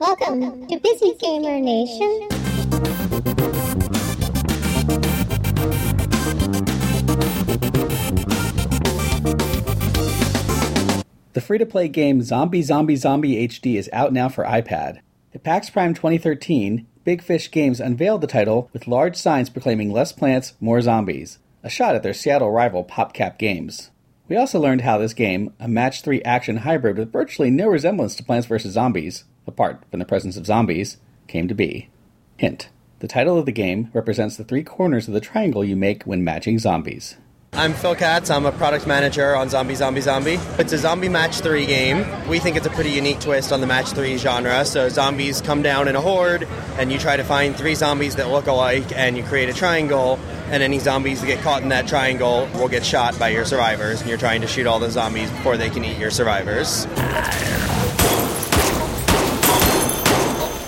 Welcome to Busy Gamer Nation. The free to play game Zombie Zombie Zombie HD is out now for iPad. At PAX Prime 2013, Big Fish Games unveiled the title with large signs proclaiming less plants, more zombies, a shot at their Seattle rival PopCap Games. We also learned how this game, a match 3 action hybrid with virtually no resemblance to Plants vs. Zombies, apart from the presence of zombies, came to be. Hint the title of the game represents the three corners of the triangle you make when matching zombies. I'm Phil Katz. I'm a product manager on Zombie Zombie Zombie. It's a zombie match 3 game. We think it's a pretty unique twist on the match 3 genre. So zombies come down in a horde and you try to find three zombies that look alike and you create a triangle and any zombies that get caught in that triangle will get shot by your survivors and you're trying to shoot all the zombies before they can eat your survivors.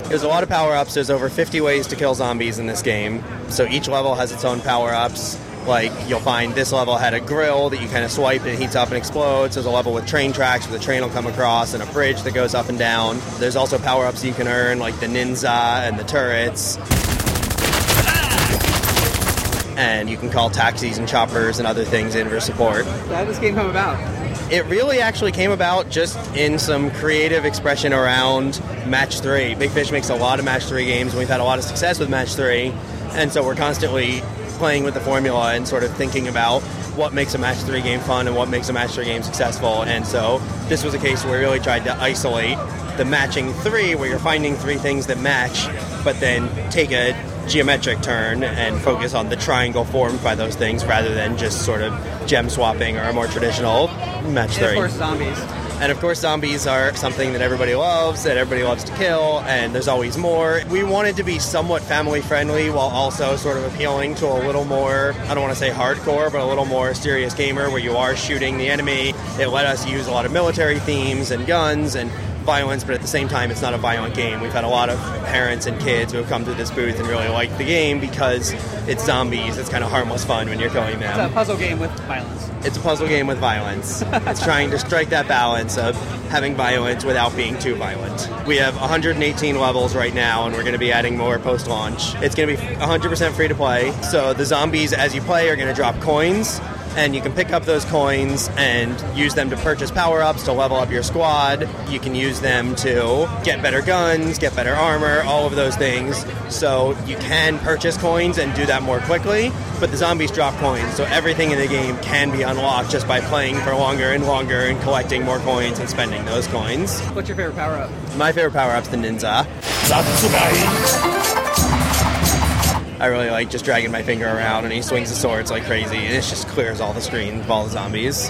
There's a lot of power ups. There's over 50 ways to kill zombies in this game. So each level has its own power ups. Like you'll find this level had a grill that you kind of swipe and it heats up and explodes. There's a level with train tracks where the train will come across and a bridge that goes up and down. There's also power ups you can earn like the ninja and the turrets. And you can call taxis and choppers and other things in for support. How did this game come about? It really actually came about just in some creative expression around Match 3. Big Fish makes a lot of Match 3 games, and we've had a lot of success with Match 3. And so we're constantly playing with the formula and sort of thinking about what makes a Match 3 game fun and what makes a Match 3 game successful. And so this was a case where we really tried to isolate the matching 3, where you're finding three things that match, but then take a geometric turn and focus on the triangle formed by those things rather than just sort of gem swapping or a more traditional match And of 3. course, zombies. And of course, zombies are something that everybody loves, that everybody loves to kill, and there's always more. We wanted to be somewhat family friendly while also sort of appealing to a little more, I don't want to say hardcore, but a little more serious gamer where you are shooting the enemy. It let us use a lot of military themes and guns and violence, but at the same time, it's not a violent game. We've had a lot of parents and kids who have come to this booth and really like the game because it's zombies. It's kind of harmless fun when you're killing them. It's a puzzle game with violence. It's a puzzle game with violence. it's trying to strike that balance of having violence without being too violent. We have 118 levels right now, and we're going to be adding more post launch. It's going to be 100% free to play. So the zombies, as you play, are going to drop coins. And you can pick up those coins and use them to purchase power ups to level up your squad. You can use them to get better guns, get better armor, all of those things. So you can purchase coins and do that more quickly, but the zombies drop coins, so everything in the game can be unlocked just by playing for longer and longer and collecting more coins and spending those coins. What's your favorite power up? My favorite power up's the ninja. I really like just dragging my finger around and he swings the swords like crazy and it just clears all the screen of all the zombies.